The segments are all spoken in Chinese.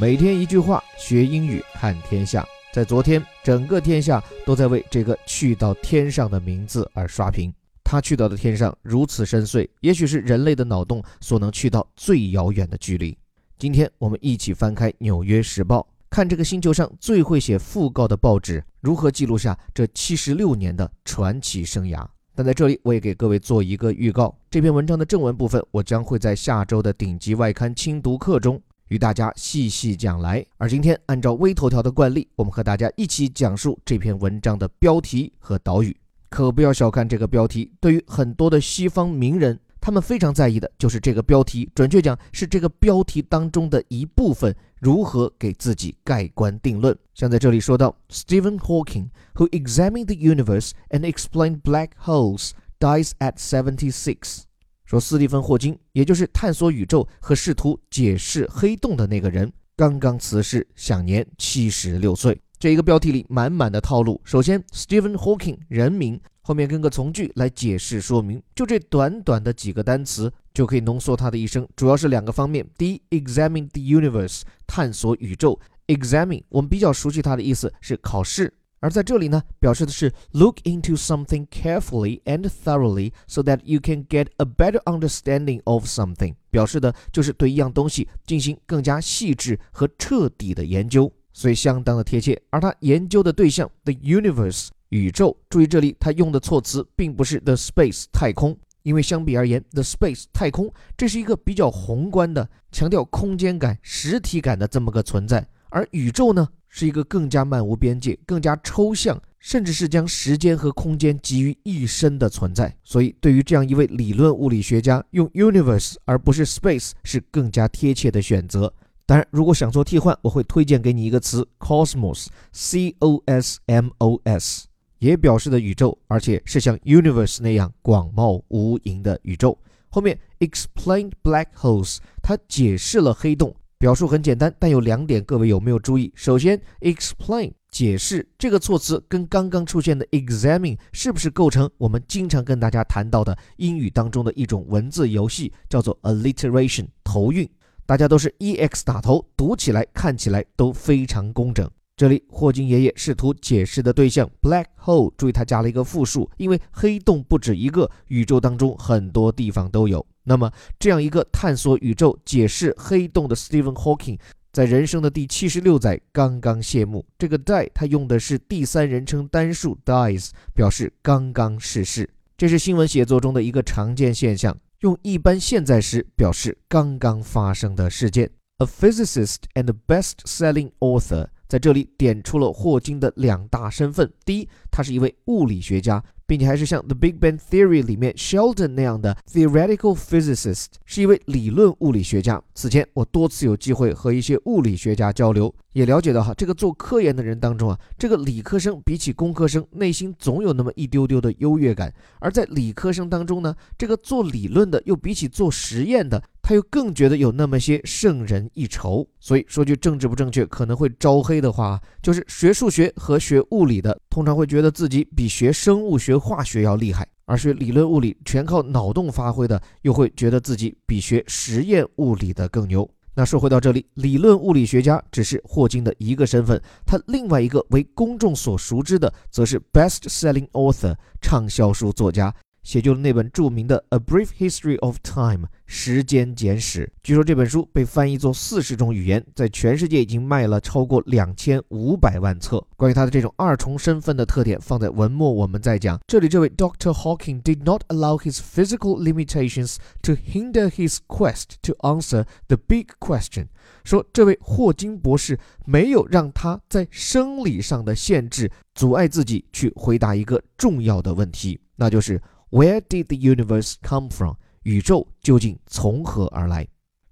每天一句话，学英语看天下。在昨天，整个天下都在为这个去到天上的名字而刷屏。他去到的天上如此深邃，也许是人类的脑洞所能去到最遥远的距离。今天我们一起翻开《纽约时报》，看这个星球上最会写讣告的报纸如何记录下这七十六年的传奇生涯。但在这里，我也给各位做一个预告：这篇文章的正文部分，我将会在下周的顶级外刊精读课中。与大家细细讲来，而今天按照微头条的惯例，我们和大家一起讲述这篇文章的标题和导语。可不要小看这个标题，对于很多的西方名人，他们非常在意的就是这个标题，准确讲是这个标题当中的一部分如何给自己盖棺定论。像在这里说到，Stephen Hawking，who examined the universe and explained black holes，dies at seventy-six。说斯蒂芬·霍金，也就是探索宇宙和试图解释黑洞的那个人，刚刚辞世，享年七十六岁。这一个标题里满满的套路。首先，Stephen Hawking 人名，后面跟个从句来解释说明。就这短短的几个单词，就可以浓缩他的一生，主要是两个方面。第一，examine the universe，探索宇宙。examine 我们比较熟悉它的意思是考试。而在这里呢，表示的是 look into something carefully and thoroughly so that you can get a better understanding of something，表示的就是对一样东西进行更加细致和彻底的研究，所以相当的贴切。而他研究的对象 the universe 宇宙，注意这里他用的措辞并不是 the space 太空，因为相比而言 the space 太空这是一个比较宏观的，强调空间感、实体感的这么个存在，而宇宙呢？是一个更加漫无边界、更加抽象，甚至是将时间和空间集于一身的存在。所以，对于这样一位理论物理学家，用 universe 而不是 space 是更加贴切的选择。当然，如果想做替换，我会推荐给你一个词 cosmos，c o s m o s，也表示的宇宙，而且是像 universe 那样广袤无垠的宇宙。后面 explained black holes，它解释了黑洞。表述很简单，但有两点，各位有没有注意？首先，explain 解释这个措辞跟刚刚出现的 examine 是不是构成我们经常跟大家谈到的英语当中的一种文字游戏，叫做 alliteration 头韵？大家都是 ex 打头，读起来看起来都非常工整。这里霍金爷爷试图解释的对象 black hole，注意他加了一个复数，因为黑洞不止一个，宇宙当中很多地方都有。那么，这样一个探索宇宙、解释黑洞的 Stephen Hawking，在人生的第七十六载刚刚谢幕。这个 die 他用的是第三人称单数 dies，表示刚刚逝世。这是新闻写作中的一个常见现象，用一般现在时表示刚刚发生的事件。A physicist and best-selling author，在这里点出了霍金的两大身份：第一，他是一位物理学家。并且还是像《The Big Bang Theory》里面 Sheldon 那样的 theoretical physicist，是一位理论物理学家。此前我多次有机会和一些物理学家交流，也了解到哈，这个做科研的人当中啊，这个理科生比起工科生，内心总有那么一丢丢的优越感；而在理科生当中呢，这个做理论的又比起做实验的。他又更觉得有那么些胜人一筹，所以说句政治不正确可能会招黑的话啊，就是学数学和学物理的通常会觉得自己比学生物学化学要厉害，而学理论物理全靠脑洞发挥的又会觉得自己比学实验物理的更牛。那说回到这里，理论物理学家只是霍金的一个身份，他另外一个为公众所熟知的，则是 best-selling author 畅销书作家。写就了那本著名的《A Brief History of Time》时间简史。据说这本书被翻译作四十种语言，在全世界已经卖了超过两千五百万册。关于他的这种二重身份的特点，放在文末我们再讲。这里这位 Doctor Hawking did not allow his physical limitations to hinder his quest to answer the big question。说这位霍金博士没有让他在生理上的限制阻碍自己去回答一个重要的问题，那就是。Where did the universe come from？宇宙究竟从何而来？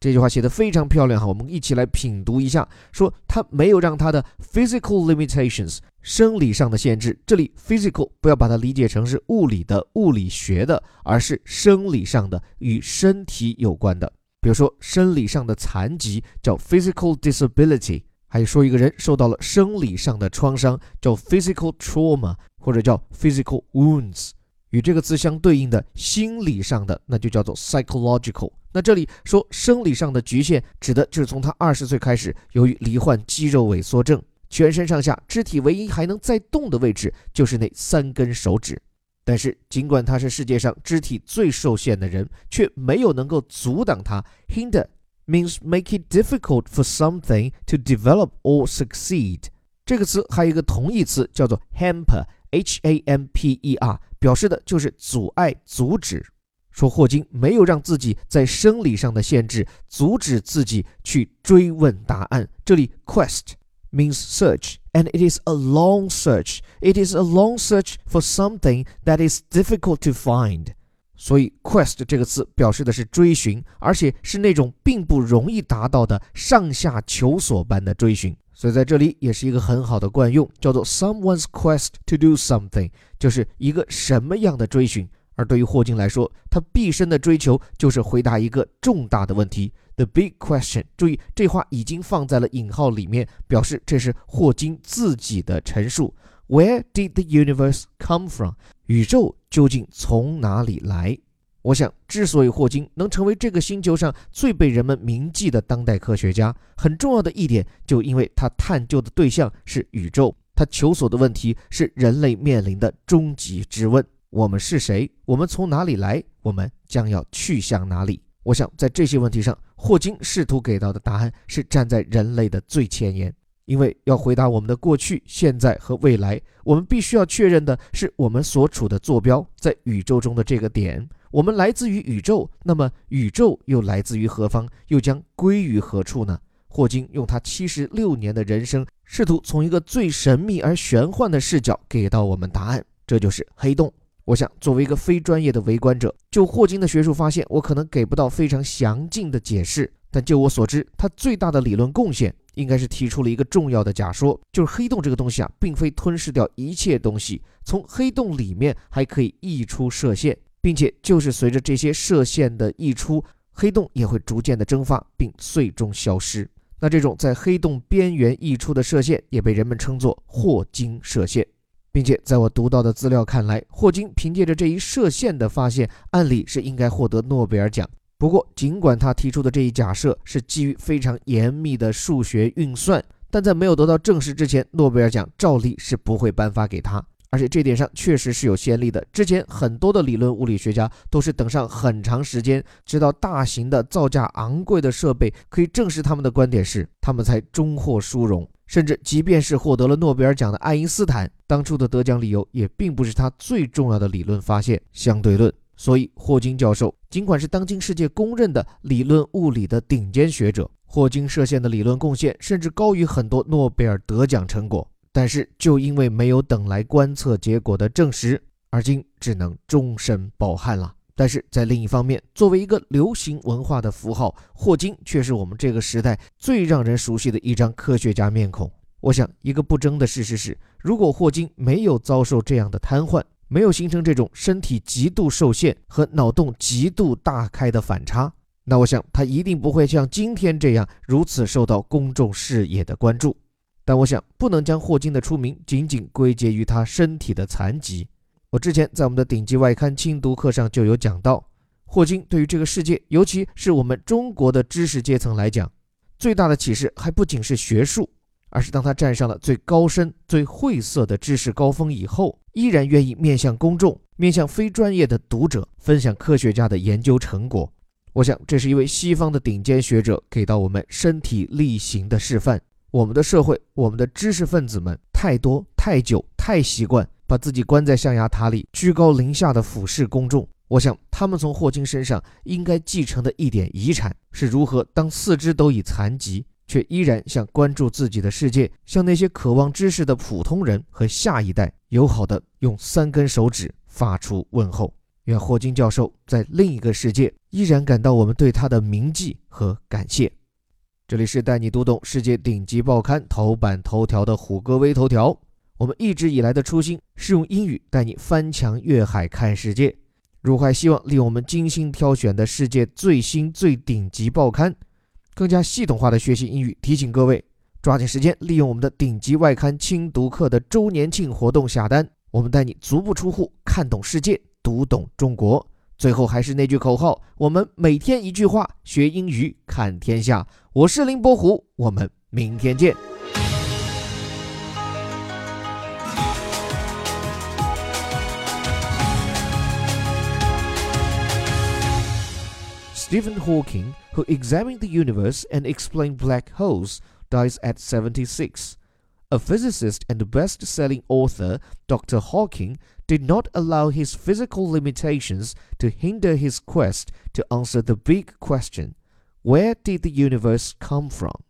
这句话写的非常漂亮哈，我们一起来品读一下。说他没有让他的 physical limitations 生理上的限制，这里 physical 不要把它理解成是物理的、物理学的，而是生理上的，与身体有关的。比如说生理上的残疾叫 physical disability，还有说一个人受到了生理上的创伤叫 physical trauma，或者叫 physical wounds。与这个词相对应的心理上的，那就叫做 psychological。那这里说生理上的局限，指的就是从他二十岁开始，由于罹患肌肉萎缩症，全身上下肢体唯一还能再动的位置就是那三根手指。但是，尽管他是世界上肢体最受限的人，却没有能够阻挡他。Hinder means make it difficult for something to develop or succeed。这个词还有一个同义词叫做 hamper H A M P E R 表示的就是阻碍、阻止。说霍金没有让自己在生理上的限制阻止自己去追问答案。这里 quest means search。And it is a long search. It is a long search for something that is difficult to find. 所以，quest 这个词表示的是追寻，而且是那种并不容易达到的上下求索般的追寻。所以在这里也是一个很好的惯用，叫做 someone's quest to do something，就是一个什么样的追寻。而对于霍金来说，他毕生的追求就是回答一个重大的问题，the big question。注意，这话已经放在了引号里面，表示这是霍金自己的陈述。Where did the universe come from？宇宙究竟从哪里来？我想，之所以霍金能成为这个星球上最被人们铭记的当代科学家，很重要的一点，就因为他探究的对象是宇宙，他求索的问题是人类面临的终极之问。我们是谁？我们从哪里来？我们将要去向哪里？我想，在这些问题上，霍金试图给到的答案是站在人类的最前沿。因为要回答我们的过去、现在和未来，我们必须要确认的是我们所处的坐标在宇宙中的这个点。我们来自于宇宙，那么宇宙又来自于何方？又将归于何处呢？霍金用他七十六年的人生，试图从一个最神秘而玄幻的视角给到我们答案。这就是黑洞。我想，作为一个非专业的围观者，就霍金的学术发现，我可能给不到非常详尽的解释。但就我所知，他最大的理论贡献，应该是提出了一个重要的假说，就是黑洞这个东西啊，并非吞噬掉一切东西，从黑洞里面还可以溢出射线，并且就是随着这些射线的溢出，黑洞也会逐渐的蒸发，并最终消失。那这种在黑洞边缘溢出的射线，也被人们称作霍金射线。并且在我读到的资料看来，霍金凭借着这一射线的发现，按理是应该获得诺贝尔奖。不过，尽管他提出的这一假设是基于非常严密的数学运算，但在没有得到证实之前，诺贝尔奖照例是不会颁发给他。而且这点上确实是有先例的，之前很多的理论物理学家都是等上很长时间，直到大型的造价昂贵的设备可以证实他们的观点时，他们才终获殊荣。甚至即便是获得了诺贝尔奖的爱因斯坦，当初的得奖理由也并不是他最重要的理论发现——相对论。所以，霍金教授尽管是当今世界公认的理论物理的顶尖学者，霍金射线的理论贡献甚至高于很多诺贝尔得奖成果。但是，就因为没有等来观测结果的证实，而今只能终身抱憾了。但是在另一方面，作为一个流行文化的符号，霍金却是我们这个时代最让人熟悉的一张科学家面孔。我想，一个不争的事实是，如果霍金没有遭受这样的瘫痪，没有形成这种身体极度受限和脑洞极度大开的反差，那我想他一定不会像今天这样如此受到公众视野的关注。但我想，不能将霍金的出名仅仅归结于他身体的残疾。我之前在我们的顶级外刊精读课上就有讲到，霍金对于这个世界，尤其是我们中国的知识阶层来讲，最大的启示还不仅是学术，而是当他站上了最高深、最晦涩的知识高峰以后，依然愿意面向公众、面向非专业的读者分享科学家的研究成果。我想，这是一位西方的顶尖学者给到我们身体力行的示范。我们的社会，我们的知识分子们，太多、太久、太习惯。把自己关在象牙塔里，居高临下的俯视公众。我想，他们从霍金身上应该继承的一点遗产，是如何当四肢都已残疾，却依然想关注自己的世界，向那些渴望知识的普通人和下一代友好的用三根手指发出问候。愿霍金教授在另一个世界依然感到我们对他的铭记和感谢。这里是带你读懂世界顶级报刊头版头条的虎哥微头条。我们一直以来的初心是用英语带你翻墙越海看世界。如果还希望利用我们精心挑选的世界最新最顶级报刊，更加系统化的学习英语，提醒各位抓紧时间利用我们的顶级外刊精读课的周年庆活动下单，我们带你足不出户看懂世界，读懂中国。最后还是那句口号：我们每天一句话，学英语看天下。我是林伯虎，我们明天见。Stephen Hawking, who examined the universe and explained black holes, dies at 76. A physicist and best selling author, Dr. Hawking did not allow his physical limitations to hinder his quest to answer the big question where did the universe come from?